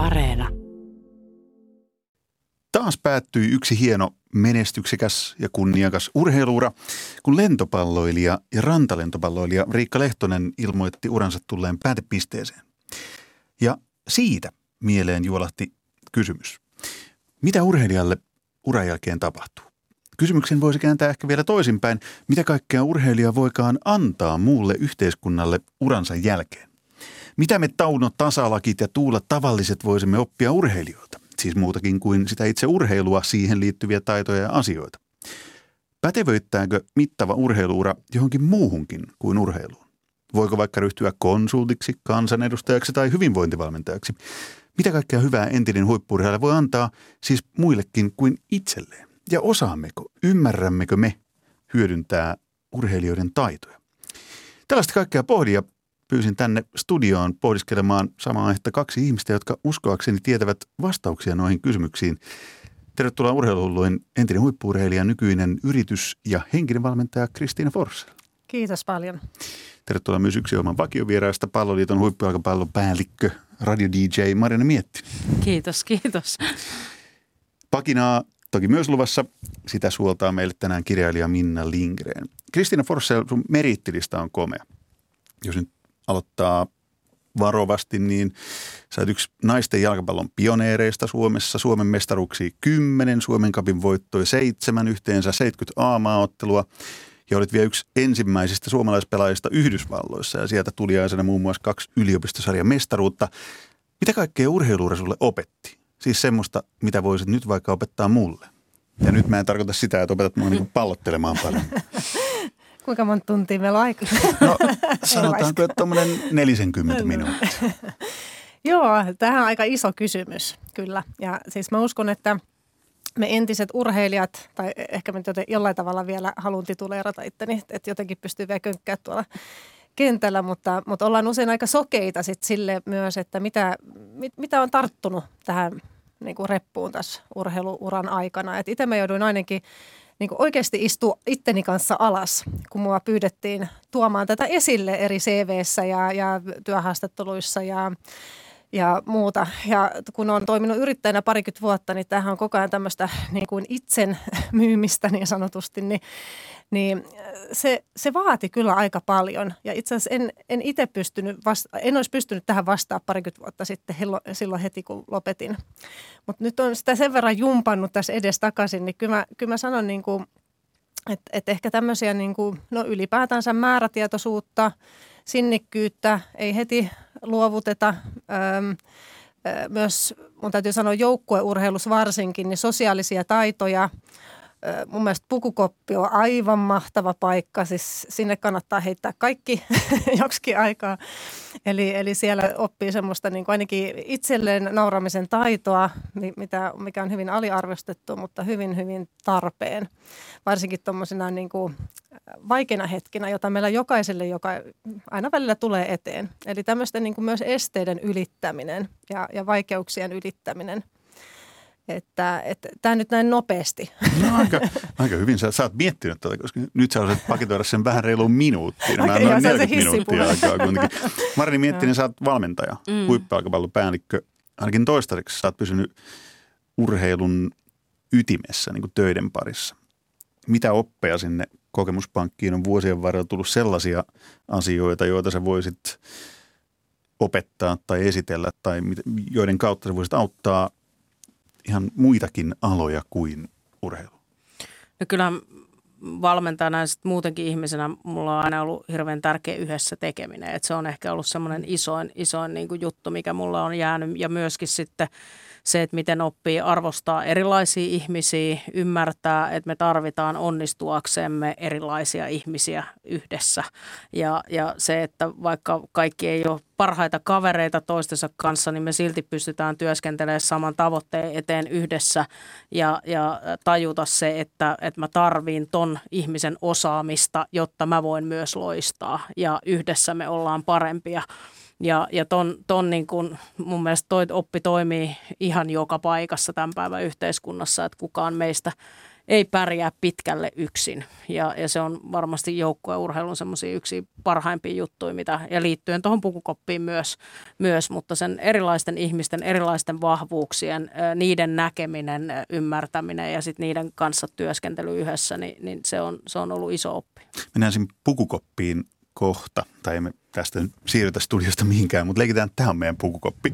Areena. Taas päättyi yksi hieno, menestyksekäs ja kunniakas urheiluura, kun lentopalloilija ja rantalentopalloilija Riikka Lehtonen ilmoitti uransa tulleen päätepisteeseen. Ja siitä mieleen juolahti kysymys. Mitä urheilijalle uran jälkeen tapahtuu? Kysymyksen voisi kääntää ehkä vielä toisinpäin. Mitä kaikkea urheilija voikaan antaa muulle yhteiskunnalle uransa jälkeen? Mitä me Tauno Tasalakit ja Tuula tavalliset voisimme oppia urheilijoilta? Siis muutakin kuin sitä itse urheilua, siihen liittyviä taitoja ja asioita. Pätevöittääkö mittava urheiluura johonkin muuhunkin kuin urheiluun? Voiko vaikka ryhtyä konsultiksi, kansanedustajaksi tai hyvinvointivalmentajaksi? Mitä kaikkea hyvää entinen huippurheilija voi antaa siis muillekin kuin itselleen? Ja osaammeko, ymmärrämmekö me hyödyntää urheilijoiden taitoja? Tällaista kaikkea pohdin ja pyysin tänne studioon pohdiskelemaan samaa että kaksi ihmistä, jotka uskoakseni tietävät vastauksia noihin kysymyksiin. Tervetuloa urheiluhulluin entinen huippuurheilija, nykyinen yritys- ja henkinen valmentaja Kristiina Forssell. Kiitos paljon. Tervetuloa myös yksi oman vakiovieraista palloliiton huippujalkapallon päällikkö, radio DJ Marina Mietti. Kiitos, kiitos. Pakinaa toki myös luvassa. Sitä suoltaa meille tänään kirjailija Minna Lindgren. Kristiina Forssell, sun merittilista on komea. Jos nyt aloittaa varovasti, niin sä yksi naisten jalkapallon pioneereista Suomessa. Suomen mestaruksi 10, Suomen kapin voittoi 7, yhteensä 70 A-maaottelua. Ja olit vielä yksi ensimmäisistä suomalaispelaajista Yhdysvalloissa ja sieltä tuli aina muun muassa kaksi yliopistosarjan mestaruutta. Mitä kaikkea urheiluura sulle opetti? Siis semmoista, mitä voisit nyt vaikka opettaa mulle. Ja nyt mä en tarkoita sitä, että opetat mua niin pallottelemaan paljon. Kuinka monta tuntia meillä on aikaa? No sanotaanko, että tuommoinen 40 minuuttia. Joo, tähän on aika iso kysymys, kyllä. Ja siis mä uskon, että me entiset urheilijat, tai ehkä mä jollain tavalla vielä haluan tituleerata itteni, että jotenkin pystyy vielä könkkää tuolla kentällä, mutta, mutta ollaan usein aika sokeita sit sille myös, että mitä, mit, mitä on tarttunut tähän niin kuin reppuun tässä urheiluuran aikana. Et itse mä jouduin ainakin niin kuin oikeasti istua itteni kanssa alas, kun mua pyydettiin tuomaan tätä esille eri CVssä ja, ja työhaastatteluissa ja ja muuta. Ja kun on toiminut yrittäjänä parikymmentä vuotta, niin tämähän on koko ajan tämmöistä niin kuin itsen myymistä niin sanotusti, niin, niin se, se vaati kyllä aika paljon. Ja itse asiassa en, en itse pystynyt, vasta- en olisi pystynyt tähän vastaan parikymmentä vuotta sitten silloin heti, kun lopetin. Mutta nyt on sitä sen verran jumpannut tässä edes takaisin, niin kyllä mä, kyllä mä sanon niin kuin, että, että ehkä tämmöisiä niin kuin, no ylipäätänsä määrätietoisuutta, sinnikkyyttä ei heti luovuteta. Öm, myös mun täytyy sanoa joukkueurheilussa varsinkin, niin sosiaalisia taitoja – mun mielestä pukukoppi on aivan mahtava paikka. Siis sinne kannattaa heittää kaikki joksikin aikaa. Eli, eli siellä oppii semmoista niin kuin ainakin itselleen nauramisen taitoa, mitä, mikä on hyvin aliarvostettu, mutta hyvin, hyvin tarpeen. Varsinkin tuommoisina niin vaikeina hetkinä, jota meillä jokaiselle, joka aina välillä tulee eteen. Eli tämmöisten niin kuin myös esteiden ylittäminen ja, ja vaikeuksien ylittäminen – että, että tämä nyt näin nopeasti. No, aika, aika hyvin. Sä, sä oot miettinyt tätä, koska nyt sä osaat paketoida sen vähän reiluun minuuttiin. Mä noin 40 minuuttia aikaa kuitenkin. Marini Miettinen, sä oot valmentaja, mm. huippujalkapallopäällikkö. Ainakin toistaiseksi sä oot pysynyt urheilun ytimessä niin kuin töiden parissa. Mitä oppeja sinne kokemuspankkiin on vuosien varrella tullut sellaisia asioita, joita sä voisit opettaa tai esitellä tai joiden kautta sä voisit auttaa ihan muitakin aloja kuin urheilu? No kyllä valmentajana ja muutenkin ihmisenä mulla on aina ollut hirveän tärkeä yhdessä tekeminen. Et se on ehkä ollut semmoinen isoin, isoin niin kuin juttu, mikä mulla on jäänyt ja myöskin sitten – se, että miten oppii arvostaa erilaisia ihmisiä, ymmärtää, että me tarvitaan onnistuaksemme erilaisia ihmisiä yhdessä. Ja, ja se, että vaikka kaikki ei ole parhaita kavereita toistensa kanssa, niin me silti pystytään työskentelemään saman tavoitteen eteen yhdessä ja, ja tajuta se, että, että mä tarviin ton ihmisen osaamista, jotta mä voin myös loistaa ja yhdessä me ollaan parempia. Ja, ja ton, ton niin kun, mun mielestä toi oppi toimii ihan joka paikassa tämän päivän yhteiskunnassa, että kukaan meistä ei pärjää pitkälle yksin. Ja, ja se on varmasti joukkueurheilun semmoisia yksi parhaimpia juttuja, mitä, ja liittyen tuohon pukukoppiin myös, myös, mutta sen erilaisten ihmisten, erilaisten vahvuuksien, niiden näkeminen, ymmärtäminen ja sitten niiden kanssa työskentely yhdessä, niin, niin se, on, se on ollut iso oppi. Mennään siinä pukukoppiin kohta, tai emme tästä siirrytä studiosta mihinkään, mutta leikitään, että tämä on meidän pukukoppi.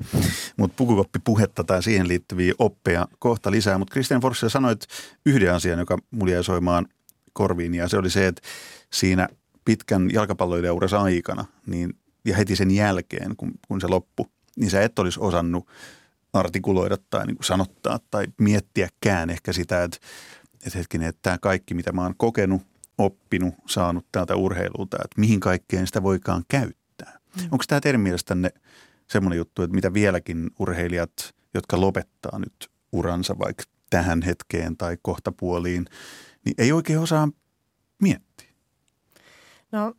Mutta pukukoppi puhetta tai siihen liittyviä oppeja kohta lisää. Mutta Christian Forssell sanoit yhden asian, joka mulla jäi soimaan korviin, ja se oli se, että siinä pitkän jalkapalloilijaurassa aikana, niin, ja heti sen jälkeen, kun, kun se loppui, niin sä et olisi osannut artikuloida tai niin kuin sanottaa tai miettiäkään ehkä sitä, että, että hetkinen, että tämä kaikki, mitä mä oon kokenut oppinut, saanut täältä urheilulta, että mihin kaikkeen sitä voikaan käyttää. Mm. Onko tämä teidän mielestänne semmoinen juttu, että mitä vieläkin urheilijat, jotka lopettaa nyt uransa vaikka tähän hetkeen tai kohtapuoliin, niin ei oikein osaa miettiä? No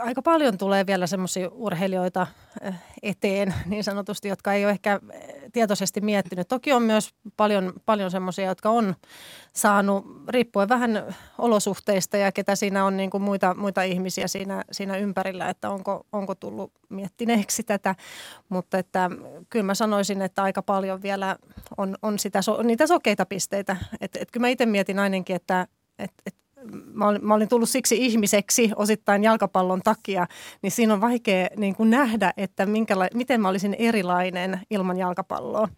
aika paljon tulee vielä semmoisia urheilijoita eh, eteen niin sanotusti, jotka ei ole ehkä eh, tietoisesti miettinyt. Toki on myös paljon, paljon semmoisia, jotka on saanut, riippuen vähän olosuhteista ja ketä siinä on niin kuin muita, muita ihmisiä siinä, siinä ympärillä, että onko, onko tullut miettineeksi tätä. Mutta että kyllä mä sanoisin, että aika paljon vielä on, on sitä, niitä sokeita pisteitä. Että et kyllä mä itse mietin ainakin, että et, et mä olin, mä olin tullut siksi ihmiseksi osittain jalkapallon takia, niin siinä on vaikea niin kuin nähdä, että minkäla- miten mä olisin erilainen ilman jalkapalloa.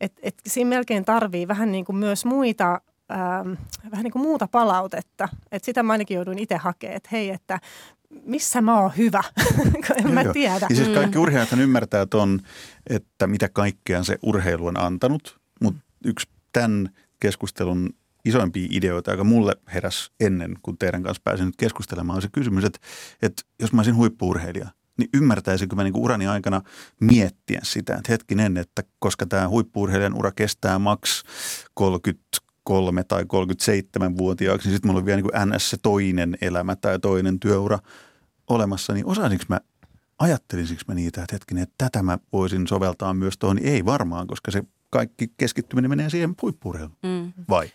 Et, et siinä melkein tarvii vähän niin kuin myös muita ähm, vähän niin kuin muuta palautetta. Et sitä mä ainakin jouduin itse hakemaan, että hei, että missä mä oon hyvä, kun en mä tiedä. Ja siis kaikki mm. urheilijat ymmärtää ton, että mitä kaikkea se urheilu on antanut, mutta yksi tämän keskustelun isoimpia ideoita, joka mulle heräs ennen, kun teidän kanssa pääsin nyt keskustelemaan, on se kysymys, että, että jos mä olisin huippuurheilija, niin ymmärtäisinkö mä niin kuin urani aikana miettiä sitä, että hetkinen, että koska tämä huippuurheilijan ura kestää maks 33 tai 37-vuotiaaksi, niin sitten mulla on vielä niin kuin NS se toinen elämä tai toinen työura olemassa, niin osaisinko mä ajattelisinko mä niitä, että hetkinen, että tätä mä voisin soveltaa myös tuohon, niin ei varmaan, koska se kaikki keskittyminen menee siihen huippuurheiluun, mm. vai?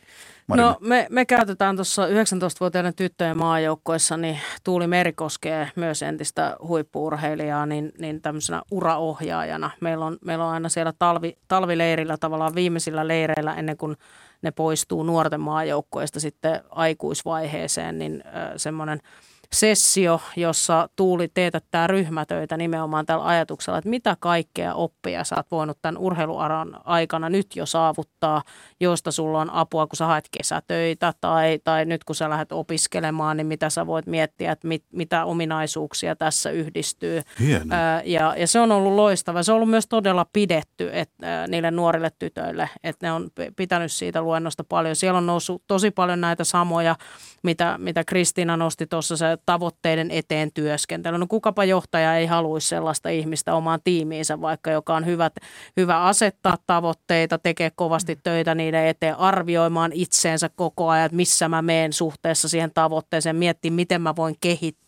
Marina? No me, me käytetään tuossa 19-vuotiaiden tyttöjen maajoukkoissa, niin Tuuli Meri koskee myös entistä huippuurheilijaa, niin, niin tämmöisenä uraohjaajana. Meillä on, meillä on aina siellä talvi, talvileirillä tavallaan viimeisillä leireillä ennen kuin ne poistuu nuorten maajoukkoista sitten aikuisvaiheeseen, niin äh, semmoinen – sessio, jossa Tuuli teetättää ryhmätöitä nimenomaan tällä ajatuksella, että mitä kaikkea oppia sä oot voinut tämän urheiluaran aikana nyt jo saavuttaa, josta sulla on apua, kun sä haet kesätöitä tai, tai nyt kun sä lähdet opiskelemaan, niin mitä sä voit miettiä, että mit, mitä ominaisuuksia tässä yhdistyy. Ää, ja, ja se on ollut loistava. Se on ollut myös todella pidetty et, ää, niille nuorille tytöille, että ne on pitänyt siitä luennosta paljon. Siellä on noussut tosi paljon näitä samoja, mitä, mitä Kristiina nosti tuossa se tavoitteiden eteen työskentely. No kukapa johtaja ei haluaisi sellaista ihmistä omaan tiimiinsä, vaikka joka on hyvä, hyvä asettaa tavoitteita, tekee kovasti töitä niiden eteen, arvioimaan itseensä koko ajan, että missä mä meen suhteessa siihen tavoitteeseen, miettiä miten mä voin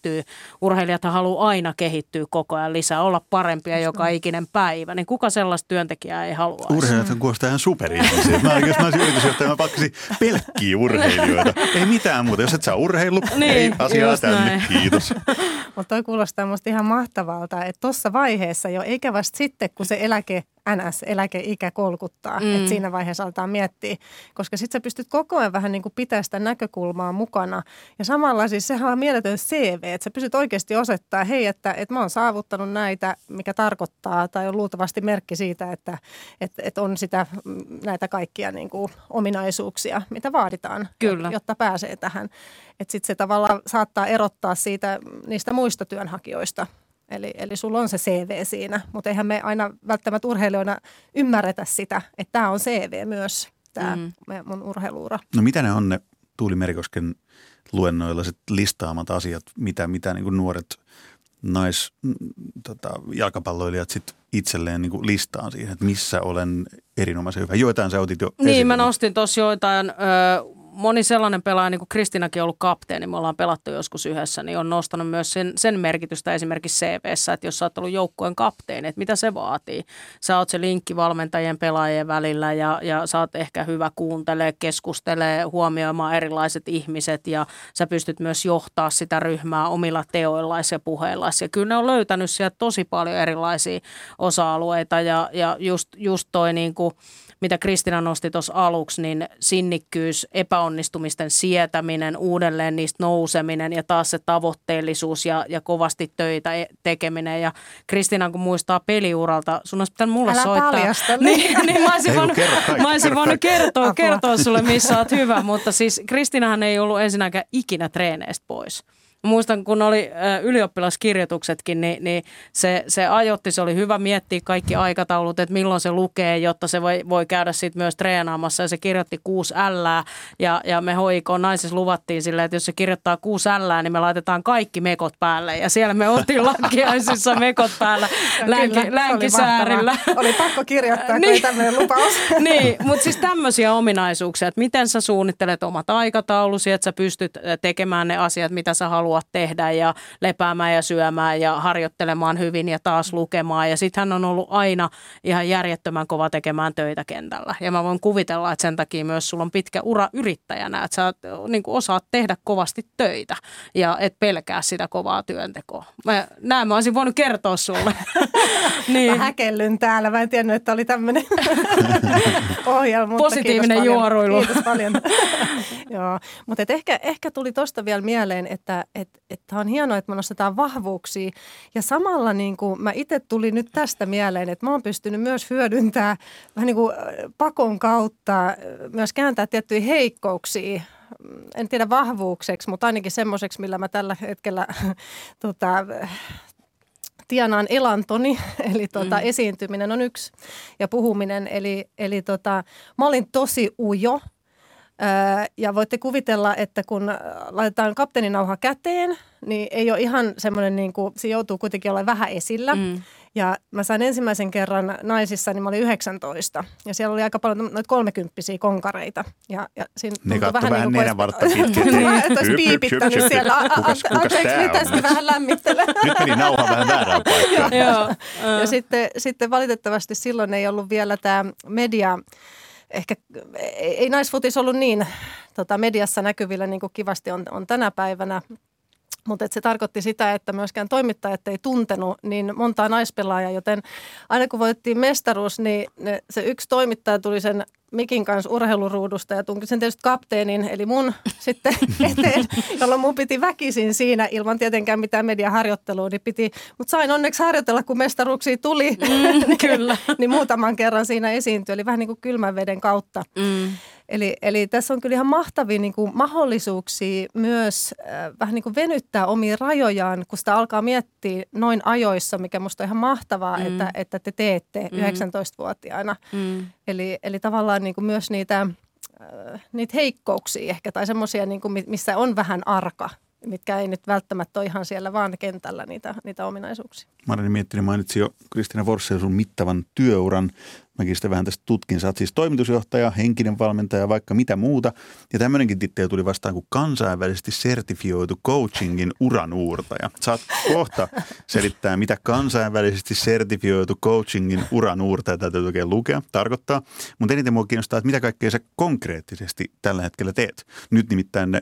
kehittyä. Urheilijat haluaa aina kehittyä koko ajan lisää, olla parempia joka ikinen päivä, niin kuka sellaista työntekijää ei halua? Urheilijat kuulostaa ihan superihmisiä. Mä, jos mä olisin yritysjohtaja, mä pakkasin pelkkiä urheilijoita. Ei mitään muuta. Jos et saa urheilu, niin, ei asiaa tänne. Näin. Kiitos. Mutta toi kuulostaa musta ihan mahtavalta, että tuossa vaiheessa jo, eikä vasta sitten, kun se eläke NS-eläkeikä kolkuttaa, mm. että siinä vaiheessa aletaan miettiä, koska sitten sä pystyt koko ajan vähän niin kuin pitää sitä näkökulmaa mukana. Ja samalla siis sehän on mieletön CV, että sä pystyt oikeasti osoittaa, hei, että, että mä oon saavuttanut näitä, mikä tarkoittaa, tai on luultavasti merkki siitä, että, että, että on sitä näitä kaikkia niin kuin ominaisuuksia, mitä vaaditaan, Kyllä. jotta pääsee tähän. Että sitten se tavallaan saattaa erottaa siitä niistä muista työnhakijoista – Eli, eli sulla on se CV siinä, mutta eihän me aina välttämättä urheilijoina ymmärretä sitä, että tämä on CV myös, tämä mm. mun urheiluura. No mitä ne on ne Tuuli Merikosken luennoilla sit listaamat asiat, mitä, mitä niin kuin nuoret nais, tota, jalkapalloilijat sit itselleen niin listaan siihen, että missä olen erinomaisen hyvä. Joitain sä otit jo Niin, esille. mä nostin tuossa joitain ö, moni sellainen pelaaja, niin kuin Kristinakin on ollut kapteeni, me ollaan pelattu joskus yhdessä, niin on nostanut myös sen, sen merkitystä esimerkiksi CVssä, että jos sä oot ollut joukkueen kapteeni, että mitä se vaatii. Sä oot se linkki valmentajien pelaajien välillä ja, ja sä oot ehkä hyvä kuuntelee, keskustelee, huomioimaan erilaiset ihmiset ja sä pystyt myös johtaa sitä ryhmää omilla teoillasi ja puheillasi. Ja kyllä ne on löytänyt sieltä tosi paljon erilaisia osa-alueita ja, ja just, just toi niin kuin, mitä Kristina nosti tuossa aluksi, niin sinnikkyys, epäonnistumisten sietäminen, uudelleen niistä nouseminen ja taas se tavoitteellisuus ja, ja kovasti töitä e- tekeminen. Ja Kristina, kun muistaa peliuralta, sun olisi pitänyt mulle Älä soittaa. paljasta, niin, niin mä olisin voinut, kerro kaikki, mä olisin voinut kertoa, Apua. kertoa sulle, missä oot hyvä, mutta siis Kristinahan ei ollut ensinnäkään ikinä treeneistä pois. Muistan, kun oli ylioppilaskirjoituksetkin, niin, niin se, se ajotti, se oli hyvä miettiä kaikki aikataulut, että milloin se lukee, jotta se voi, voi käydä sitten myös treenaamassa. Ja se kirjoitti 6 L ja, ja me hoikoon naisessa luvattiin silleen, että jos se kirjoittaa 6 L, niin me laitetaan kaikki mekot päälle. Ja siellä me oltiin lakkiaisissa mekot päällä länki, Kyllä, oli länkisäärillä. mahtavaa. Oli pakko kirjoittaa, kun Niin. tämmöinen lupaus. niin, mutta siis tämmöisiä ominaisuuksia, että miten sä suunnittelet omat aikataulusi, että sä pystyt tekemään ne asiat, mitä sä haluat tehdä ja lepäämään ja syömään ja harjoittelemaan hyvin ja taas lukemaan. Ja sitten hän on ollut aina ihan järjettömän kova tekemään töitä kentällä. Ja mä voin kuvitella, että sen takia myös sulla on pitkä ura yrittäjänä, että sä niin osaat tehdä kovasti töitä ja et pelkää sitä kovaa työntekoa. Mä, näin mä olisin voinut kertoa sulle. niin. Mä häkellyn täällä. Mä en tiennyt, että oli tämmöinen ohjelma. Positiivinen kiitos paljon. juoruilu. Kiitos paljon. Joo, mutta ehkä, ehkä tuli tuosta vielä mieleen, että et, et on hienoa, että me nostetaan vahvuuksia. Ja samalla niin kuin mä itse tuli nyt tästä mieleen, että mä oon pystynyt myös hyödyntämään vähän niin kuin äh, pakon kautta äh, myös kääntää tiettyjä heikkouksia en tiedä vahvuukseksi, mutta ainakin semmoiseksi, millä mä tällä hetkellä tota, tienaan elantoni, eli tota, mm. esiintyminen on yksi ja puhuminen. Eli, eli tota, mä olin tosi ujo ja voitte kuvitella, että kun laitetaan kapteeninauha käteen, niin ei ole ihan semmoinen, niin kuin, se joutuu kuitenkin olla vähän esillä. Mm. Ja mä sain ensimmäisen kerran naisissa, niin mä olin 19. Ja siellä oli aika paljon noita kolmekymppisiä konkareita. Ja, ja siinä Ne katsoi vähän niin kuin, nenävartta että- pitkin. Niin, että olisi piipittänyt hyp, siellä. Kukas- kukas Anteeksi, nyt tästä nyt? vähän lämmittelen. Nyt meni nauha vähän väärään paikkaan. Joo. Ja sitten, sitten valitettavasti silloin ei ollut vielä tämä media, ehkä ei, naisfutis ollut niin tota, mediassa näkyvillä niin kuin kivasti on, on tänä päivänä. Mutta se tarkoitti sitä, että myöskään toimittajat ei tuntenut niin montaa naispelaajaa, joten aina kun voittiin mestaruus, niin ne, se yksi toimittaja tuli sen mikin kanssa urheiluruudusta ja tunki sen tietysti kapteenin, eli mun sitten eteen, jolloin mun piti väkisin siinä ilman tietenkään mitään mediaharjoittelua, niin piti, mutta sain onneksi harjoitella, kun mestaruuksia tuli, mm, kyllä. niin muutaman kerran siinä esiintyi, eli vähän niin kuin kylmän veden kautta. Mm. Eli, eli tässä on kyllä ihan mahtavia niin kuin mahdollisuuksia myös äh, vähän niin kuin venyttää omia rajojaan, kun sitä alkaa miettiä noin ajoissa, mikä musta on ihan mahtavaa, mm. että, että te teette mm. 19-vuotiaana. Mm. Eli, eli tavallaan niin kuin myös niitä, äh, niitä heikkouksia ehkä tai semmoisia, niin kuin, missä on vähän arka, mitkä ei nyt välttämättä ole ihan siellä vaan kentällä niitä, niitä ominaisuuksia. Marjani Miettinen mainitsi jo Kristina Forssell sun mittavan työuran. Mäkin sitä vähän tästä tutkin. Sä oot siis toimitusjohtaja, henkinen valmentaja, vaikka mitä muuta. Ja tämmöinenkin titteli tuli vastaan kuin kansainvälisesti sertifioitu coachingin uranuurtaja. Saat kohta selittää, mitä kansainvälisesti sertifioitu coachingin uranuurtaja täytyy oikein lukea, tarkoittaa. Mutta eniten mua kiinnostaa, että mitä kaikkea sä konkreettisesti tällä hetkellä teet. Nyt nimittäin ne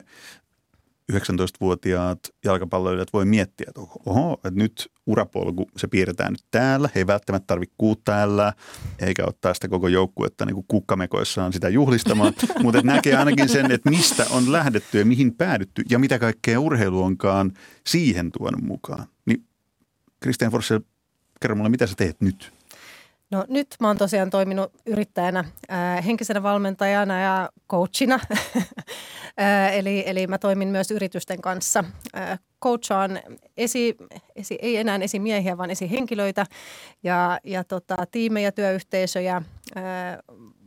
19-vuotiaat jalkapalloilijat voi miettiä, että oho, että nyt urapolku, se piirretään nyt täällä. He ei välttämättä tarvitse kuutta ällää, eikä ottaa sitä koko joukkuetta niin kukkamekoissaan sitä juhlistamaan, mutta näkee ainakin sen, että mistä on lähdetty ja mihin päädytty ja mitä kaikkea urheilu onkaan siihen tuonut mukaan. Niin Christian Forssell, kerro mulle, mitä sä teet nyt? No nyt mä oon tosiaan toiminut yrittäjänä, ää, henkisenä valmentajana ja coachina. ää, eli, eli mä toimin myös yritysten kanssa. Ää, coachaan esi, esi, ei enää esimiehiä, vaan esihenkilöitä ja, ja tota, tiimejä, työyhteisöjä ää,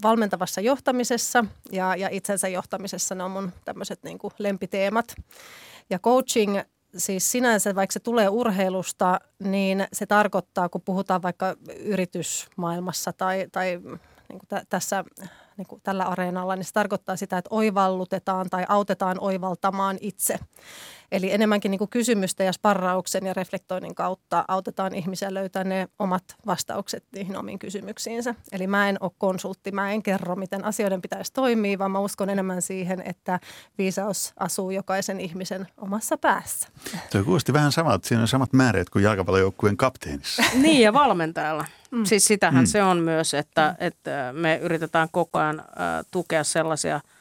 valmentavassa johtamisessa ja, ja itsensä johtamisessa. Ne on mun tämmöiset niin lempiteemat. Ja coaching siis sinänsä, vaikka se tulee urheilusta, niin se tarkoittaa, kun puhutaan vaikka yritysmaailmassa tai, tai niin kuin tä- tässä niin kuin tällä areenalla, niin se tarkoittaa sitä, että oivallutetaan tai autetaan oivaltamaan itse. Eli enemmänkin niin kuin kysymysten ja sparrauksen ja reflektoinnin kautta autetaan ihmisiä löytää ne omat vastaukset niihin omiin kysymyksiinsä. Eli mä en ole konsultti, mä en kerro, miten asioiden pitäisi toimia, vaan mä uskon enemmän siihen, että viisaus asuu jokaisen ihmisen omassa päässä. Tuo kuulosti vähän samalta, siinä on samat määrät kuin jalkapallojoukkueen kapteenissa. Niin ja valmentajalla. Mm. Siis sitähän mm. se on myös, että, että me yritetään koko ajan äh, tukea sellaisia –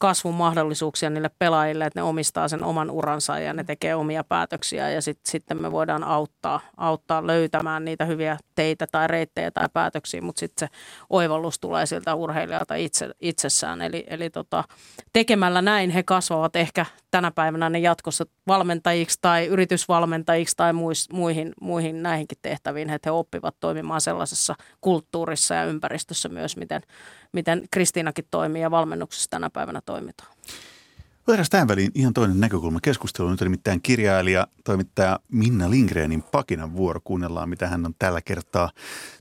kasvun mahdollisuuksia niille pelaajille, että ne omistaa sen oman uransa ja ne tekee omia päätöksiä ja sit, sitten me voidaan auttaa, auttaa löytämään niitä hyviä teitä tai reittejä tai päätöksiä, mutta sitten se oivallus tulee siltä urheilijalta itse, itsessään. Eli, eli tota, tekemällä näin he kasvavat ehkä tänä päivänä ne jatkossa valmentajiksi tai yritysvalmentajiksi tai muihin, muihin näihinkin tehtäviin, että he oppivat toimimaan sellaisessa kulttuurissa ja ympäristössä myös, miten, miten Kristiinakin toimii ja valmennuksessa tänä päivänä toimitaan. Otetaan tähän väliin ihan toinen näkökulma keskusteluun. Nyt nimittäin kirjailija, toimittaja Minna Lindgrenin pakinan vuoro. Kuunnellaan, mitä hän on tällä kertaa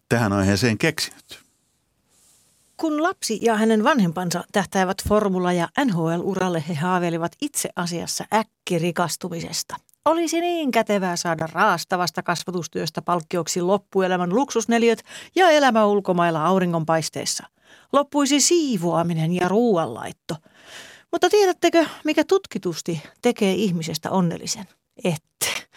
tähän aiheeseen keksinyt. Kun lapsi ja hänen vanhempansa tähtäävät formula- ja NHL-uralle, he haaveilivat itse asiassa äkkirikastumisesta. Olisi niin kätevää saada raastavasta kasvatustyöstä palkkioksi loppuelämän luksusneliöt ja elämä ulkomailla auringonpaisteessa. Loppuisi siivoaminen ja ruuanlaitto. Mutta tiedättekö, mikä tutkitusti tekee ihmisestä onnellisen? Ette.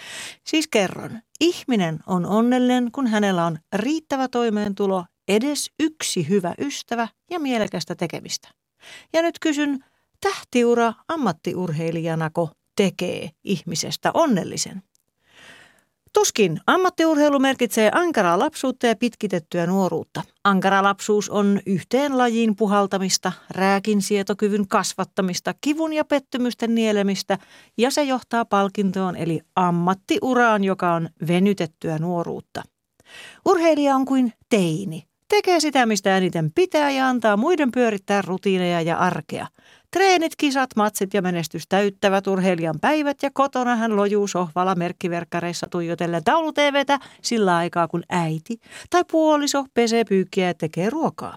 Siis kerron. Ihminen on onnellinen, kun hänellä on riittävä toimeentulo edes yksi hyvä ystävä ja mielekästä tekemistä. Ja nyt kysyn, tähtiura ammattiurheilijanako tekee ihmisestä onnellisen? Tuskin ammattiurheilu merkitsee ankaraa lapsuutta ja pitkitettyä nuoruutta. Ankara lapsuus on yhteen lajiin puhaltamista, rääkin sietokyvyn kasvattamista, kivun ja pettymysten nielemistä ja se johtaa palkintoon eli ammattiuraan, joka on venytettyä nuoruutta. Urheilija on kuin teini, Tekee sitä, mistä eniten pitää ja antaa muiden pyörittää rutiineja ja arkea. Treenit, kisat, matsit ja menestys täyttävät urheilijan päivät ja kotona hän lojuu sohvalla merkkiverkkareissa tuijotellen taulu TVtä sillä aikaa kun äiti tai puoliso pesee pyykkiä ja tekee ruokaa.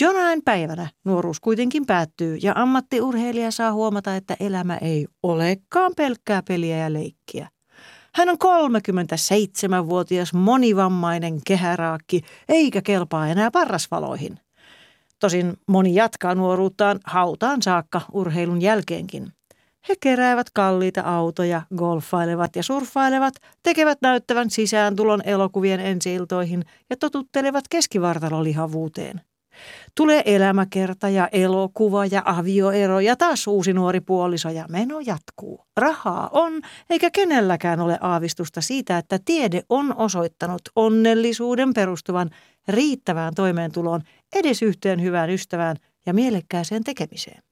Jonain päivänä nuoruus kuitenkin päättyy ja ammattiurheilija saa huomata, että elämä ei olekaan pelkkää peliä ja leikkiä. Hän on 37-vuotias monivammainen kehäraakki, eikä kelpaa enää parrasvaloihin. Tosin moni jatkaa nuoruuttaan hautaan saakka urheilun jälkeenkin. He keräävät kalliita autoja, golfailevat ja surffailevat, tekevät näyttävän sisääntulon elokuvien ensiiltoihin ja totuttelevat keskivartalolihavuuteen – Tulee elämäkerta ja elokuva ja avioero ja taas uusi nuori puoliso ja meno jatkuu. Rahaa on, eikä kenelläkään ole aavistusta siitä, että tiede on osoittanut onnellisuuden perustuvan riittävään toimeentuloon edes yhteen hyvään ystävään ja mielekkääseen tekemiseen.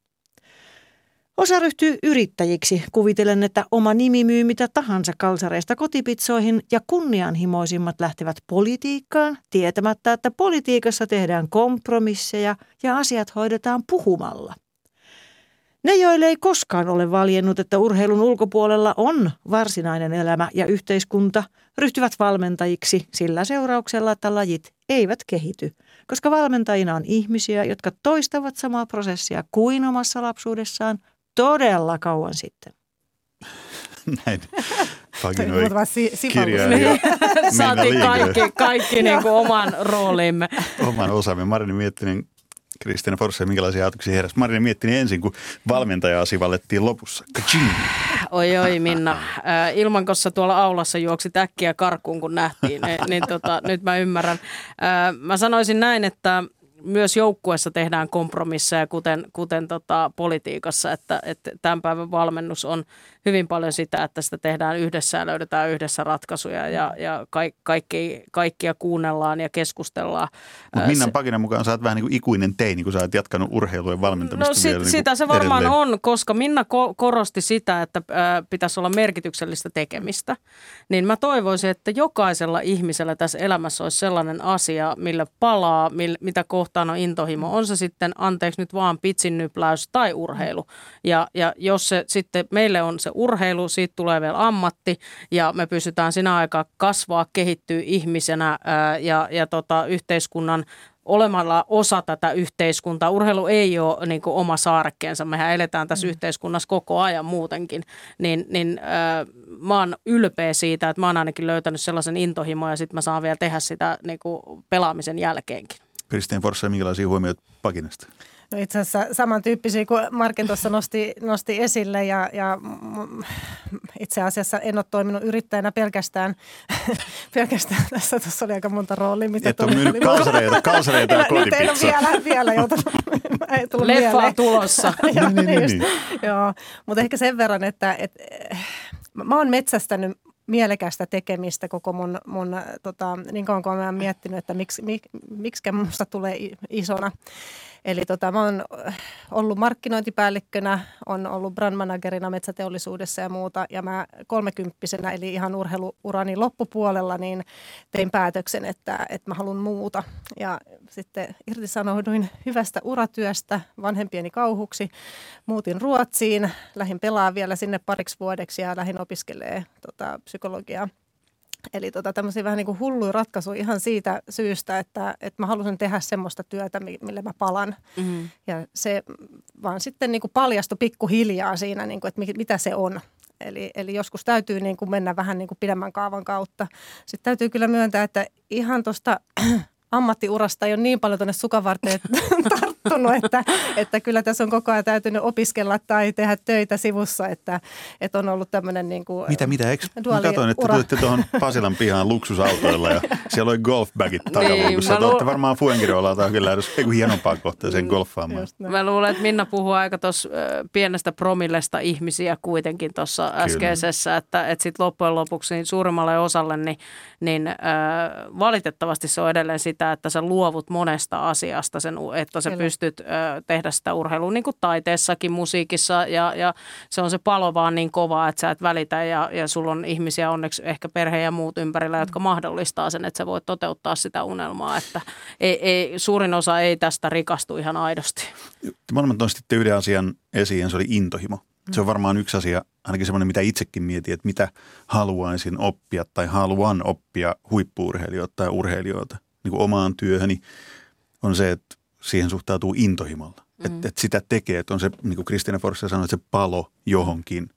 Osa ryhtyy yrittäjiksi, kuvitellen, että oma nimi myy mitä tahansa kalsareista kotipitsoihin ja kunnianhimoisimmat lähtevät politiikkaan, tietämättä, että politiikassa tehdään kompromisseja ja asiat hoidetaan puhumalla. Ne, joille ei koskaan ole valjennut, että urheilun ulkopuolella on varsinainen elämä ja yhteiskunta, ryhtyvät valmentajiksi sillä seurauksella, että lajit eivät kehity, koska valmentajina on ihmisiä, jotka toistavat samaa prosessia kuin omassa lapsuudessaan – todella kauan sitten. Näin. Paginoi kirjailija. Saatiin kaikki, kaikki niin kuin oman roolimme. Oman osamme. Marini Miettinen, Kristiina Forsse, minkälaisia ajatuksia heräsi? Marini Miettinen ensin, kun valmentaja-asi lopussa. Kaching. Oi oi Minna, äh, Ilmankossa tuolla aulassa juoksi täkkiä karkuun kun nähtiin, niin, niin tota, nyt mä ymmärrän. Mä sanoisin näin, että myös joukkueessa tehdään kompromisseja, kuten, kuten tota, politiikassa, että, että tämän päivän valmennus on hyvin paljon sitä, että sitä tehdään yhdessä ja löydetään yhdessä ratkaisuja ja, ja kaikki, kaikkia kuunnellaan ja keskustellaan. Mutta Minnan Pakinan mukaan sä oot vähän niin kuin ikuinen teini, kun sä oot jatkanut urheilujen valmentamista No sit, niin sitä se varmaan edelleen. on, koska Minna ko- korosti sitä, että ää, pitäisi olla merkityksellistä tekemistä. Niin mä toivoisin, että jokaisella ihmisellä tässä elämässä olisi sellainen asia, millä palaa, millä, mitä kohtaa kohtaan on intohimo. On se sitten, anteeksi nyt vaan, pitsinnypläys tai urheilu. Ja, ja jos se sitten, meille on se urheilu, siitä tulee vielä ammatti ja me pystytään siinä aikaa kasvaa, kehittyä ihmisenä ää, ja, ja tota, yhteiskunnan olemalla osa tätä yhteiskuntaa. Urheilu ei ole niin kuin oma saarekkeensa. Mehän eletään tässä mm. yhteiskunnassa koko ajan muutenkin. Niin, niin äh, mä oon ylpeä siitä, että mä oon ainakin löytänyt sellaisen intohimo ja sitten mä saan vielä tehdä sitä niin kuin pelaamisen jälkeenkin. Kristiin Forssa, minkälaisia huomioita Pakinasta? No itse asiassa samantyyppisiä kuin Markin tuossa nosti, nosti esille ja, ja itse asiassa en ole toiminut yrittäjänä pelkästään, pelkästään tässä. Tuossa oli aika monta roolia. Mitä Et ole myynyt kalsareita, kalsareita ja kotipizzaa. Nyt en ole vielä, vielä joutunut. ei tullut Leffa tulossa. joo, niin, niin, niin, niin. Joo, mutta ehkä sen verran, että, että mä oon metsästänyt mielekästä tekemistä koko mun, mun tota, niin kauan kuin mä miettinyt, että miksi, mik, miksi musta tulee isona. Eli tota, mä oon ollut markkinointipäällikkönä, on ollut brandmanagerina metsäteollisuudessa ja muuta. Ja mä kolmekymppisenä, eli ihan urheiluurani loppupuolella, niin tein päätöksen, että, että mä haluan muuta. Ja sitten irtisanouduin hyvästä uratyöstä vanhempieni kauhuksi. Muutin Ruotsiin, lähdin pelaa vielä sinne pariksi vuodeksi ja lähdin opiskelemaan tota, psykologiaa Eli tota, tämmöisiä vähän niin kuin hulluja ratkaisuja ihan siitä syystä, että, että mä halusin tehdä semmoista työtä, mille mä palan. Mm-hmm. Ja se vaan sitten niin kuin paljastui pikkuhiljaa siinä, niin kuin, että mitä se on. Eli, eli joskus täytyy niin kuin mennä vähän niin kuin pidemmän kaavan kautta. Sitten täytyy kyllä myöntää, että ihan tuosta ammattiurasta ei ole niin paljon tuonne sukavarteen tarttunut, että, että kyllä tässä on koko ajan täytynyt opiskella tai tehdä töitä sivussa, että, että on ollut tämmöinen niin kuin Mitä, mitä? Eikö, mä katsoin, että tulitte tuohon Pasilan pihaan luksusautoilla ja siellä oli golfbagit takaluukussa. Niin, lu- varmaan Fuengiroilla tai kyllä edes joku hienompaa kohteeseen golfaamaan. Mä luulen, että Minna puhuu aika tuossa pienestä promillesta ihmisiä kuitenkin tuossa äskeisessä, että, että sitten loppujen lopuksi niin suurimmalle osalle niin, niin äh, valitettavasti se on edelleen sit sitä, että sä luovut monesta asiasta, sen, että sä Kyllä. Pystyt ö, tehdä sitä urheilua niin kuin taiteessakin, musiikissa ja, ja se on se palo vaan niin kova, että sä et välitä ja, ja sulla on ihmisiä onneksi ehkä perhe ja muut ympärillä, jotka mm. mahdollistaa sen, että sä voit toteuttaa sitä unelmaa, että ei, ei, suurin osa ei tästä rikastu ihan aidosti. Molemmat nostitte yhden asian esiin, se oli intohimo. Se on varmaan yksi asia, ainakin semmoinen, mitä itsekin mietin, että mitä haluaisin oppia tai haluan oppia huippuurheilijoilta tai urheilijoilta niin kuin omaan työhöni, on se, että siihen suhtautuu intohimolla. Mm. Että et sitä tekee, että on se, niin kuin Kristina Forssa sanoi, että se palo johonkin.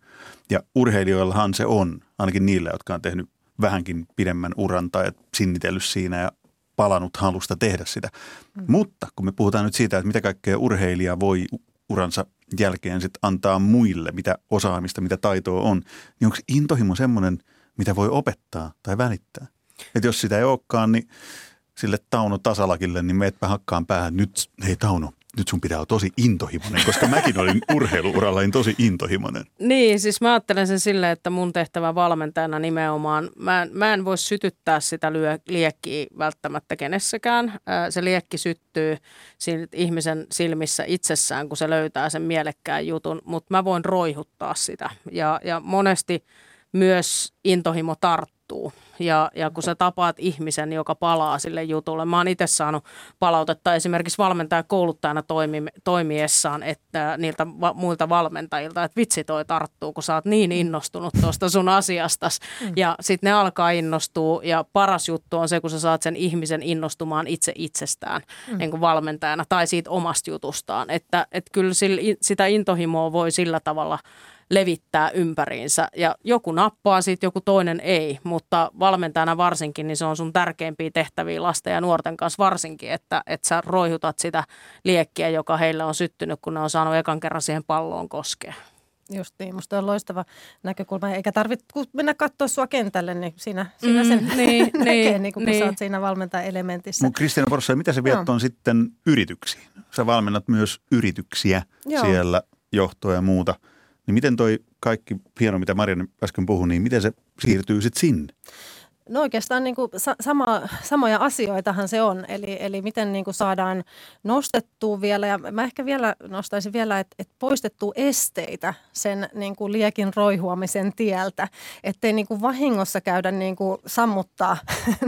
Ja urheilijoillahan se on, ainakin niillä, jotka on tehnyt vähänkin pidemmän uran tai sinnitellyt siinä ja palanut halusta tehdä sitä. Mm. Mutta kun me puhutaan nyt siitä, että mitä kaikkea urheilija voi uransa jälkeen sit antaa muille, mitä osaamista, mitä taitoa on, niin onko intohimo semmoinen, mitä voi opettaa tai välittää? Että jos sitä ei olekaan, niin sille Tauno Tasalakille, niin meetpä hakkaan päähän. Nyt, hei Tauno, nyt sun pitää olla tosi intohimoinen, koska mäkin olin urheiluuralla niin tosi intohimoinen. Niin, siis mä ajattelen sen silleen, että mun tehtävä valmentajana nimenomaan, mä, mä en voi sytyttää sitä lyö, liekkiä välttämättä kenessäkään. Se liekki syttyy ihmisen silmissä itsessään, kun se löytää sen mielekkään jutun, mutta mä voin roihuttaa sitä. Ja, ja monesti myös intohimo tarttuu. Ja, ja kun sä tapaat ihmisen, joka palaa sille jutulle. Mä oon itse saanut palautetta esimerkiksi valmentajakouluttajana toimi, toimiessaan että niiltä va, muilta valmentajilta, että vitsi toi tarttuu, kun sä oot niin innostunut tuosta sun asiastas. Mm. Ja sitten ne alkaa innostua ja paras juttu on se, kun sä saat sen ihmisen innostumaan itse itsestään mm. niin kuin valmentajana tai siitä omasta jutustaan. Että, että kyllä sillä, sitä intohimoa voi sillä tavalla – levittää ympäriinsä. Ja joku nappaa siitä, joku toinen ei, mutta valmentajana varsinkin, niin se on sun tärkeimpiä tehtäviä lasten ja nuorten kanssa varsinkin, että, että sä roihutat sitä liekkiä, joka heille on syttynyt, kun ne on saanut ekan kerran siihen palloon koskea. Just niin, musta on loistava näkökulma, eikä tarvitse mennä katsoa sua kentälle, niin siinä, siinä mm, sen niin, näkee, niin, niin kun niin. sä oot siinä valmentaja-elementissä. Mutta Kristiina Porssa, mitä se vietto on sitten yrityksiin? Sä valmennat myös yrityksiä Joo. siellä, johtoa ja muuta – niin miten toi kaikki hieno, mitä Marianne äsken puhui, niin miten se siirtyy sitten sinne? No oikeastaan niin kuin sama, samoja asioitahan se on, eli, eli miten niin kuin saadaan nostettua vielä, ja mä ehkä vielä nostaisin vielä, että, että poistettua esteitä sen niin kuin liekin roihuamisen tieltä, ettei niin kuin vahingossa käydä niin kuin sammuttaa,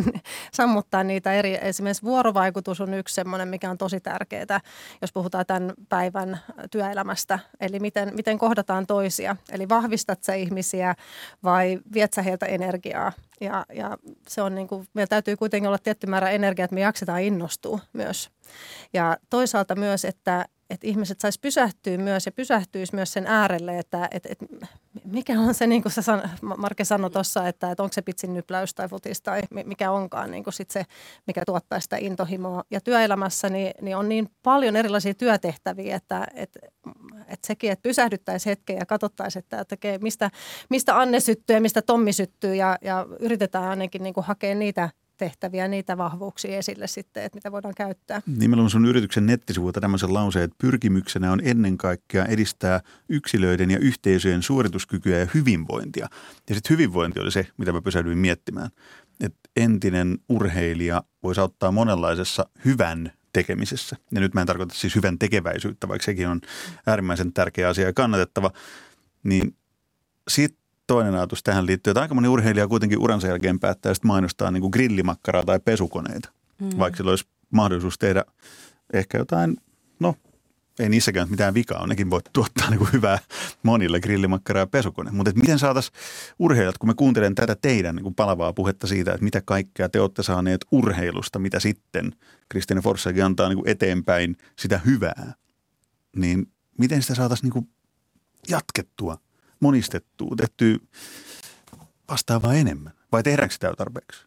sammuttaa niitä eri, esimerkiksi vuorovaikutus on yksi semmoinen, mikä on tosi tärkeää, jos puhutaan tämän päivän työelämästä, eli miten, miten kohdataan toisia, eli vahvistat sä ihmisiä vai viet sä heiltä energiaa, ja, ja se on niin kuin, meillä täytyy kuitenkin olla tietty määrä energiaa, että me jaksetaan innostua myös. Ja toisaalta myös, että, että ihmiset sais pysähtyä myös ja pysähtyisi myös sen äärelle, että, että, että mikä on se, niin kuin san, Marke sanoi tuossa, että, että onko se pitsin nypläys tai futis tai mikä onkaan niin kuin sit se, mikä tuottaa sitä intohimoa. Ja työelämässä niin, niin on niin paljon erilaisia työtehtäviä, että, että, että sekin, että pysähdyttäisiin hetken ja katsottaisiin, että tekee, mistä, mistä Anne syttyy ja mistä Tommi syttyy ja, ja yritetään ainakin niin kuin hakea niitä tehtäviä, niitä vahvuuksia esille sitten, että mitä voidaan käyttää. Nimenomaan sun yrityksen nettisivuilta tämmöisen lauseen, että pyrkimyksenä on ennen kaikkea edistää yksilöiden ja yhteisöjen suorituskykyä ja hyvinvointia. Ja sitten hyvinvointi oli se, mitä mä pysähdyin miettimään. Että entinen urheilija voisi auttaa monenlaisessa hyvän tekemisessä. Ja nyt mä en tarkoita siis hyvän tekeväisyyttä, vaikka sekin on äärimmäisen tärkeä asia ja kannatettava. Niin sitten toinen ajatus tähän liittyy, että aika moni urheilija kuitenkin uransa jälkeen päättää sitten mainostaa niin kuin grillimakkaraa tai pesukoneita, mm. vaikka sillä olisi mahdollisuus tehdä ehkä jotain, no ei niissäkään mitään vikaa on, nekin voi tuottaa niin kuin hyvää monille grillimakkaraa ja pesukone. Mutta miten saataisiin urheilijat, kun me kuuntelen tätä teidän niin kuin palavaa puhetta siitä, että mitä kaikkea te olette saaneet urheilusta, mitä sitten Kristine Forssakin antaa niin kuin eteenpäin sitä hyvää, niin miten sitä saataisiin niin kuin jatkettua monistettua, tehty vastaavaa enemmän? Vai tehdäänkö sitä tarpeeksi?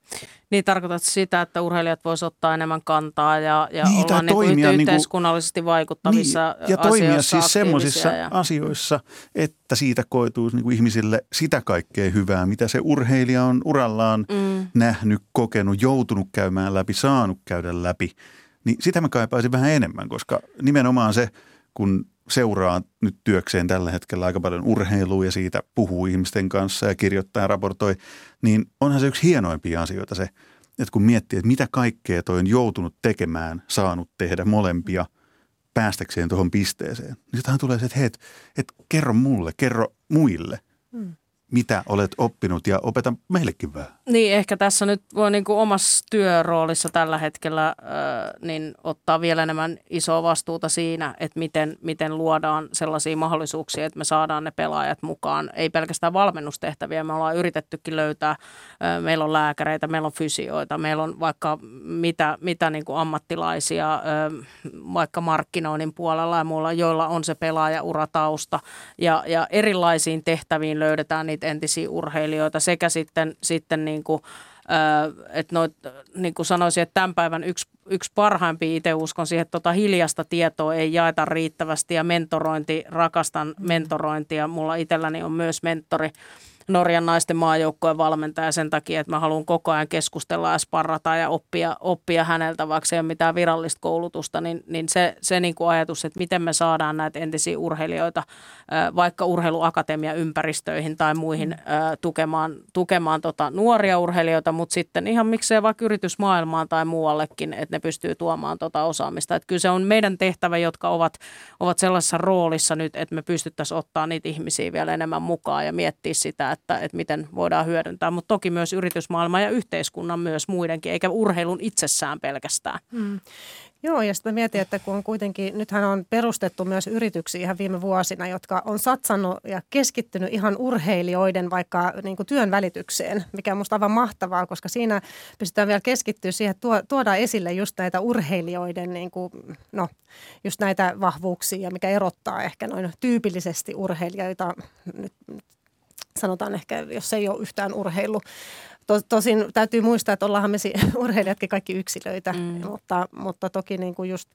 Niin tarkoitat sitä, että urheilijat voisivat ottaa enemmän kantaa ja, ja niin, olla niin kuin niinku yhteiskunnallisesti vaikuttavissa niin, Ja toimia siis semmoisissa ja... asioissa, että siitä koituu niin kuin ihmisille sitä kaikkea hyvää, mitä se urheilija on urallaan mm. nähnyt, kokenut, joutunut käymään läpi, saanut käydä läpi. Niin sitä mä kaipaisin vähän enemmän, koska nimenomaan se, kun seuraa nyt työkseen tällä hetkellä aika paljon urheilua ja siitä puhuu ihmisten kanssa ja kirjoittaa ja raportoi, niin onhan se yksi hienoimpia asioita se, että kun miettii, että mitä kaikkea toi on joutunut tekemään, saanut tehdä molempia päästäkseen tuohon pisteeseen, niin sitähän tulee se, että hei, et, et kerro mulle, kerro muille. Hmm mitä olet oppinut ja opeta meillekin vähän. Niin, ehkä tässä nyt voi niin kuin omassa työroolissa tällä hetkellä niin ottaa vielä enemmän isoa vastuuta siinä, että miten, miten luodaan sellaisia mahdollisuuksia, että me saadaan ne pelaajat mukaan. Ei pelkästään valmennustehtäviä, me ollaan yritettykin löytää, meillä on lääkäreitä, meillä on fysioita, meillä on vaikka mitä, mitä niin kuin ammattilaisia, vaikka markkinoinnin puolella ja muulla, joilla on se pelaaja-uratausta ja, ja erilaisiin tehtäviin löydetään niitä niitä entisiä urheilijoita sekä sitten, sitten niin kuin, että noit, niin kuin sanoisin, että tämän päivän yksi, yksi parhaimpia itse uskon siihen, että tota hiljasta tietoa ei jaeta riittävästi ja mentorointi, rakastan mentorointia. Mulla itselläni on myös mentori, Norjan naisten maajoukkojen valmentaja sen takia, että mä haluan koko ajan keskustella ja sparrata ja oppia, oppia häneltä, vaikka se ei ole mitään virallista koulutusta, niin, niin se, se niin kuin ajatus, että miten me saadaan näitä entisiä urheilijoita vaikka urheiluakatemia ympäristöihin tai muihin tukemaan, tukemaan tota nuoria urheilijoita, mutta sitten ihan miksei vaikka yritysmaailmaan tai muuallekin, että ne pystyy tuomaan tota osaamista. Että kyllä se on meidän tehtävä, jotka ovat, ovat sellaisessa roolissa nyt, että me pystyttäisiin ottaa niitä ihmisiä vielä enemmän mukaan ja miettiä sitä, että, että miten voidaan hyödyntää, mutta toki myös yritysmaailma ja yhteiskunnan myös muidenkin, eikä urheilun itsessään pelkästään. Hmm. Joo, ja sitten mietin, että kun kuitenkin, nythän on perustettu myös yrityksiä ihan viime vuosina, jotka on satsannut ja keskittynyt ihan urheilijoiden vaikka niin kuin työn välitykseen, mikä on musta aivan mahtavaa, koska siinä pystytään vielä keskittyä siihen, että tuodaan esille just näitä urheilijoiden, niin kuin, no, just näitä vahvuuksia, mikä erottaa ehkä noin tyypillisesti urheilijoita nyt sanotaan ehkä, jos ei ole yhtään urheilu. Tosin täytyy muistaa, että ollaanhan me urheilijatkin kaikki yksilöitä, mm. mutta, mutta toki niin kuin just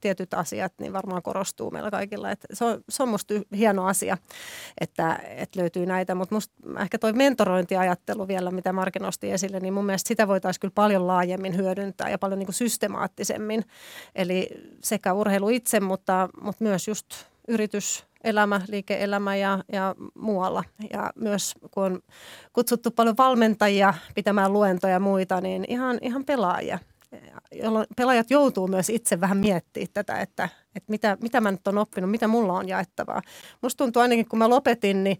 tietyt asiat niin varmaan korostuu meillä kaikilla. Että se, on, se on musta hieno asia, että, että löytyy näitä, mutta musta ehkä toi mentorointiajattelu vielä, mitä Marke nosti esille, niin mun mielestä sitä voitaisiin kyllä paljon laajemmin hyödyntää ja paljon niin kuin systemaattisemmin. Eli sekä urheilu itse, mutta, mutta myös just yritys, elämä, liike-elämä ja, ja muualla. Ja myös kun on kutsuttu paljon valmentajia pitämään luentoja ja muita, niin ihan, ihan pelaajia jolloin pelaajat joutuu myös itse vähän miettimään tätä, että, että mitä, mitä mä nyt olen oppinut, mitä mulla on jaettavaa. Musta tuntuu ainakin, kun mä lopetin, niin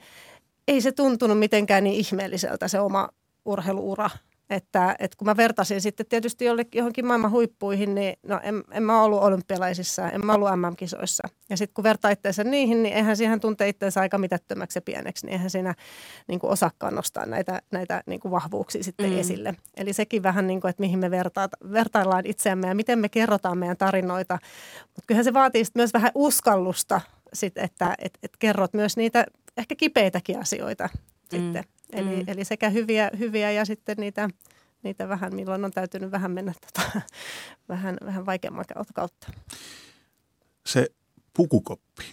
ei se tuntunut mitenkään niin ihmeelliseltä se oma urheiluura. Että, että kun mä vertasin sitten tietysti jollekin, johonkin maailman huippuihin, niin no en, en mä ollut olympialaisissa, en mä ollut MM-kisoissa. Ja sitten kun vertaa itseensä niihin, niin eihän siihen tunte itseensä aika mitättömäksi ja pieneksi, niin eihän siinä niin kuin osakkaan nostaa näitä, näitä niin kuin vahvuuksia sitten mm. esille. Eli sekin vähän niin kuin, että mihin me vertaat, vertaillaan itseämme ja miten me kerrotaan meidän tarinoita. Mutta kyllähän se vaatii myös vähän uskallusta, sit, että et, et kerrot myös niitä ehkä kipeitäkin asioita mm. sitten. Eli, mm. eli sekä hyviä, hyviä ja sitten niitä, niitä vähän, milloin on täytynyt vähän mennä tota, vähän, vähän vaikeamman kautta. Se pukukoppi,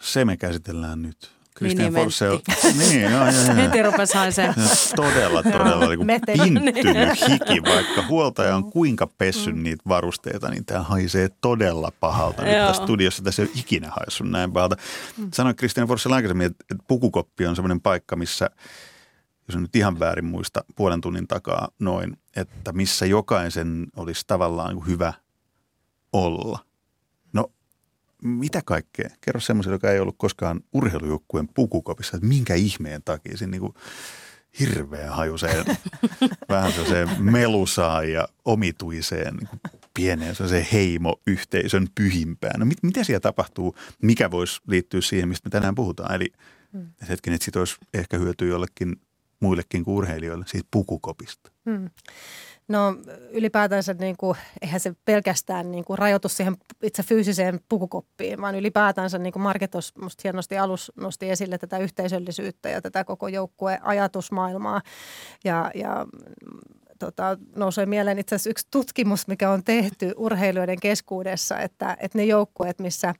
se me käsitellään nyt. Christian Forssell. Niin, joo, joo, joo. Heti rupesi haisee. Todella, todella niin pinttynyt hiki, vaikka huoltaja on kuinka pessyn niitä varusteita, niin tämä haisee todella pahalta. Nyt tässä studiossa tässä ei ole ikinä haissut näin pahalta. Sanoin Christian Forssell aikaisemmin, että pukukoppi on sellainen paikka, missä – jos nyt ihan väärin muista, puolen tunnin takaa noin, että missä jokaisen olisi tavallaan niin hyvä olla. No, mitä kaikkea? Kerro semmoisen, joka ei ollut koskaan urheilujoukkueen pukukopissa, että minkä ihmeen takia siinä niin hirveä hajuseen, vähän se melusaan ja omituiseen niin pieneen se heimoyhteisön pyhimpään. No mit, mitä siellä tapahtuu? Mikä voisi liittyä siihen, mistä me tänään puhutaan? Eli hmm. hetken, että siitä olisi ehkä hyötyä jollekin muillekin kuin urheilijoille siitä pukukopista? Hmm. No ylipäätänsä niin kuin, eihän se pelkästään niin kuin rajoitu siihen itse fyysiseen pukukoppiin, vaan ylipäätänsä niin kuin Marketos musta hienosti alus nosti esille tätä yhteisöllisyyttä ja tätä koko joukkueen ajatusmaailmaa. Ja, ja tota, nousee mieleen itse asiassa yksi tutkimus, mikä on tehty urheilijoiden keskuudessa, että, että ne joukkueet, missä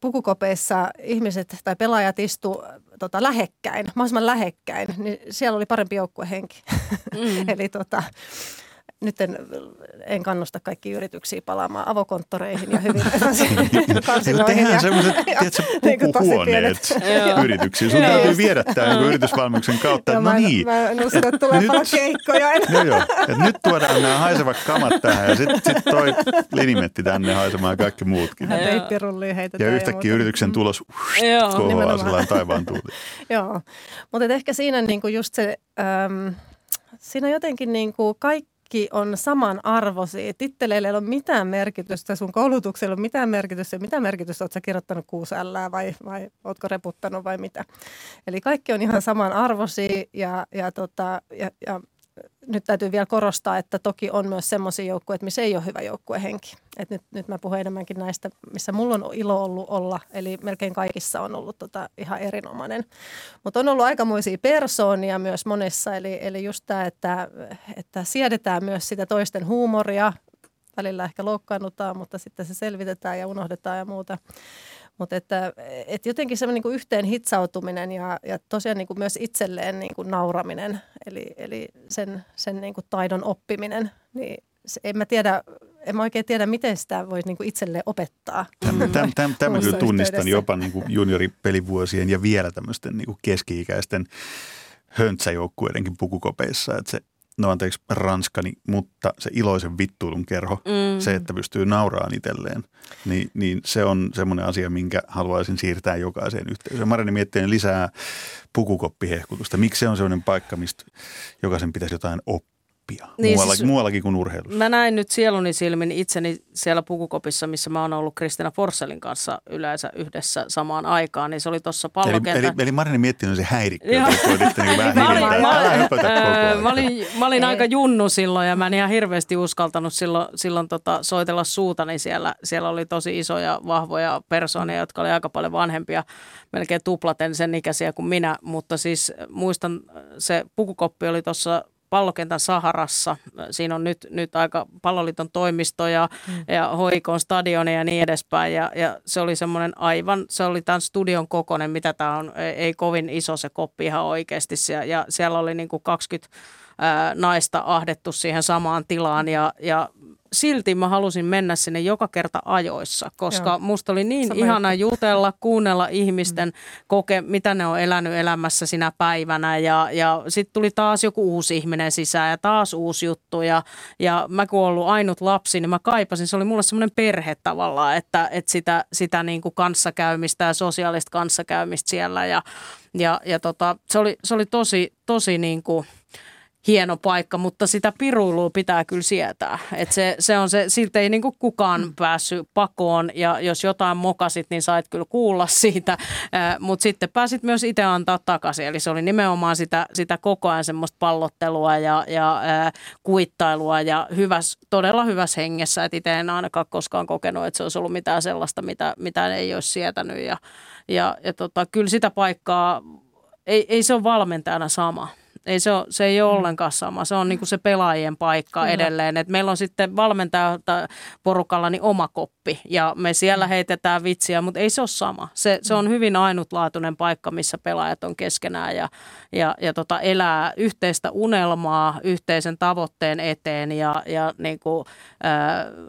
pukukopeissa ihmiset tai pelaajat istu tota, lähekkäin, mahdollisimman lähekkäin, niin siellä oli parempi joukkuehenki. Mm. Eli tota, nyt en, en kannusta kaikki yrityksiä palaamaan avokonttoreihin ja hyvin kansinoihin. Tehdään semmoiset, tiedätkö, pukuhuoneet yrityksiin. Sun täytyy viedä tämä niin yritysvalmennuksen kautta. no niin. Mä en usko, että tulee paljon keikkoja. no joo, et nyt tuodaan nämä haisevat kamat tähän ja sitten sit toi linimetti tänne haisemaan kaikki muutkin. Ja yhtäkkiä yrityksen tulos kohoaa sellainen taivaan tuuli. Joo, mutta ehkä siinä niinku just se... Äm, siinä jotenkin niin kuin kaikki kaikki on samanarvoisia. Titteleillä ei ole mitään merkitystä, sun koulutuksella ei ole mitään merkitystä, mitä merkitystä oletko kirjoittanut kuusi vai, vai oletko reputtanut vai mitä. Eli kaikki on ihan samanarvoisia ja, ja, tota, ja, ja nyt täytyy vielä korostaa, että toki on myös semmoisia joukkueita, missä ei ole hyvä joukkuehenki. Et nyt, nyt mä puhun enemmänkin näistä, missä mulla on ilo ollut olla, eli melkein kaikissa on ollut tota ihan erinomainen. Mutta on ollut aikamoisia persoonia myös monessa, eli, eli just tämä, että, että siedetään myös sitä toisten huumoria, välillä ehkä loukkaannutaan, mutta sitten se selvitetään ja unohdetaan ja muuta. Mutta että, että jotenkin semmoinen niin yhteen hitsautuminen ja, ja tosiaan niin kuin myös itselleen niin kuin nauraminen, eli, eli sen, sen niin kuin taidon oppiminen, niin se, en mä tiedä, en mä oikein tiedä, miten sitä voisi niin itselleen opettaa. Tämä kyllä tunnistan jopa niin kuin junioripelivuosien ja vielä tämmöisten niin kuin keski-ikäisten höntsäjoukkueidenkin pukukopeissa, että se no anteeksi ranskani, mutta se iloisen vittuilun kerho, mm. se, että pystyy nauraan itselleen, niin, niin se on semmoinen asia, minkä haluaisin siirtää jokaiseen yhteisöön. Marini miettii lisää pukukoppihehkutusta. Miksi se on semmoinen paikka, mistä jokaisen pitäisi jotain oppia? Oppia niin muuallakin, siis, muuallakin kuin urheilussa. Mä näin nyt sieluni silmin itseni siellä pukukopissa, missä mä oon ollut Kristina Forsellin kanssa yleensä yhdessä samaan aikaan, niin se oli tuossa pallokentän. Eli, eli, eli Marini miettinyt se häirikkö, niin vähän mä, olin, mä, mä, olin, mä olin aika junnu silloin ja mä en ihan hirveästi uskaltanut silloin, silloin tota, soitella suutani siellä. Siellä oli tosi isoja, vahvoja persoonia, jotka oli aika paljon vanhempia, melkein tuplaten sen ikäisiä kuin minä, mutta siis muistan, se pukukoppi oli tuossa pallokentän Saharassa. Siinä on nyt, nyt aika palloliiton toimisto ja, mm. ja hoikon stadioni ja niin edespäin. Ja, ja se oli semmoinen aivan, se oli tämän studion kokoinen, mitä tämä on, ei, ei kovin iso se koppi ihan oikeasti. Ja, ja siellä oli niin kuin 20 ää, naista ahdettu siihen samaan tilaan ja, ja silti mä halusin mennä sinne joka kerta ajoissa, koska Joo. musta oli niin Sama ihana juttu. jutella, kuunnella ihmisten mm. koke, mitä ne on elänyt elämässä sinä päivänä ja, ja sitten tuli taas joku uusi ihminen sisään ja taas uusi juttu ja, ja mä kun ollut ainut lapsi, niin mä kaipasin, se oli mulle semmoinen perhe tavallaan, että, että sitä, sitä niin kuin kanssakäymistä ja sosiaalista kanssakäymistä siellä ja, ja, ja tota, se, oli, se oli tosi, tosi niin kuin – hieno paikka, mutta sitä piruilua pitää kyllä sietää. Et se, se on se, siltä ei niinku kukaan mm. päässyt pakoon ja jos jotain mokasit, niin sait kyllä kuulla siitä, mutta sitten pääsit myös itse antaa takaisin. Eli se oli nimenomaan sitä, sitä koko ajan semmoista pallottelua ja, ja ää, kuittailua ja hyväs, todella hyvässä hengessä. Että itse en ainakaan koskaan kokenut, että se olisi ollut mitään sellaista, mitä, mitä ei olisi sietänyt ja, ja, ja tota, kyllä sitä paikkaa, ei, ei se ole valmentajana sama ei se, ole, se ei ole mm. ollenkaan sama. Se on niin kuin se pelaajien paikka Kyllä. edelleen. Et meillä on sitten valmentajalta porukalla niin oma koppi ja me siellä mm. heitetään vitsiä, mutta ei se ole sama. Se, se on mm. hyvin ainutlaatuinen paikka, missä pelaajat on keskenään ja, ja, ja tota, elää yhteistä unelmaa yhteisen tavoitteen eteen ja, ja niin kuin, äh,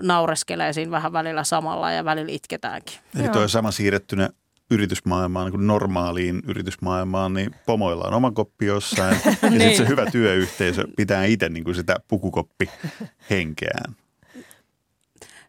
naureskelee siinä vähän välillä samalla ja välillä itketäänkin. Eli tuo sama siirrettynä yritysmaailmaan, niin normaaliin yritysmaailmaan, niin pomoilla on oma koppi jossain. ja niin. sitten se hyvä työyhteisö pitää itse niin kuin sitä pukukoppi henkeään.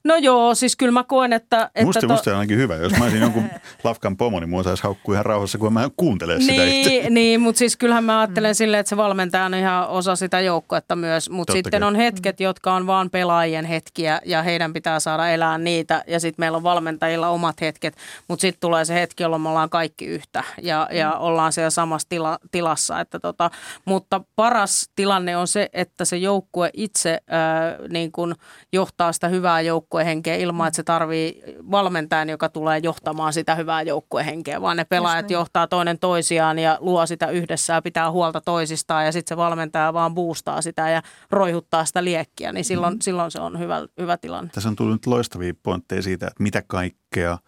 No joo, siis kyllä mä koen, että... että musta, to... musta on ainakin hyvä. Jos mä olisin jonkun lafkan pomo, niin mua saisi haukkua ihan rauhassa, kun mä kuuntele sitä niin, itse. Niin, mutta siis kyllähän mä ajattelen mm. silleen, että se valmentaja on ihan osa sitä joukkuetta myös. Mutta sitten on hetket, jotka on vaan pelaajien hetkiä ja heidän pitää saada elää niitä. Ja sitten meillä on valmentajilla omat hetket, mutta sitten tulee se hetki, jolloin me ollaan kaikki yhtä ja, ja mm. ollaan siellä samassa tila, tilassa. Että tota, mutta paras tilanne on se, että se joukkue itse äh, niin kun johtaa sitä hyvää joukkuetta joukkuehenkeä ilman, että se tarvii valmentajan, joka tulee johtamaan sitä hyvää joukkuehenkeä, vaan ne pelaajat niin. johtaa toinen toisiaan ja luo sitä yhdessä ja pitää huolta toisistaan ja sitten se valmentaja vaan boostaa sitä ja roihuttaa sitä liekkiä, niin silloin, mm. silloin se on hyvä, hyvä tilanne. Tässä on tullut loistavia pointteja siitä, että mitä kaikkea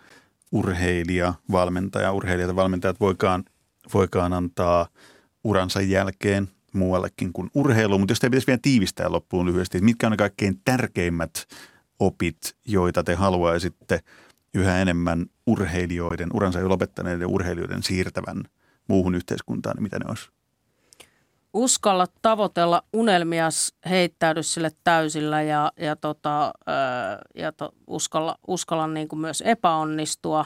urheilija, valmentaja, urheilijat ja valmentajat voikaan, voikaan antaa uransa jälkeen muuallekin kuin urheilu. Mutta jos te pitäisi vielä tiivistää loppuun lyhyesti, että mitkä on ne kaikkein tärkeimmät opit, joita te haluaisitte yhä enemmän urheilijoiden, uransa jo lopettaneiden urheilijoiden siirtävän muuhun yhteiskuntaan, niin mitä ne olisi? Uskalla tavoitella unelmia, heittäydy sille täysillä ja, ja, tota, ja to, uskalla, uskalla niin kuin myös epäonnistua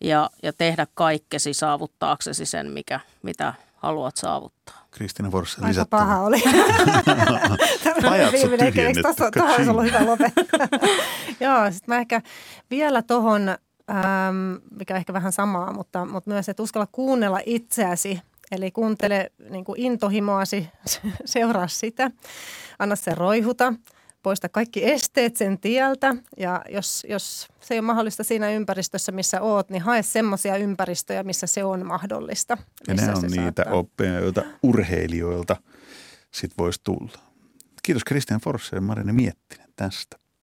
ja, ja tehdä kaikkesi saavuttaaksesi sen, mikä, mitä haluat saavuttaa. Kristiina Forssa Aika paha oli. Pajat viimeinen keksi. Tuohon olisi ollut hyvä lopettaa. Joo, sitten mä ehkä vielä tuohon, ähm, mikä ehkä vähän samaa, mutta, mutta myös, että uskalla kuunnella itseäsi. Eli kuuntele niin kuin intohimoasi, seuraa sitä, anna se roihuta – poista kaikki esteet sen tieltä ja jos, jos se ei ole mahdollista siinä ympäristössä, missä oot, niin hae semmoisia ympäristöjä, missä se on mahdollista. Ja ne on niitä saattaa. oppeja, joita urheilijoilta sit voisi tulla. Kiitos Christian Forsse ja Marine Miettinen tästä.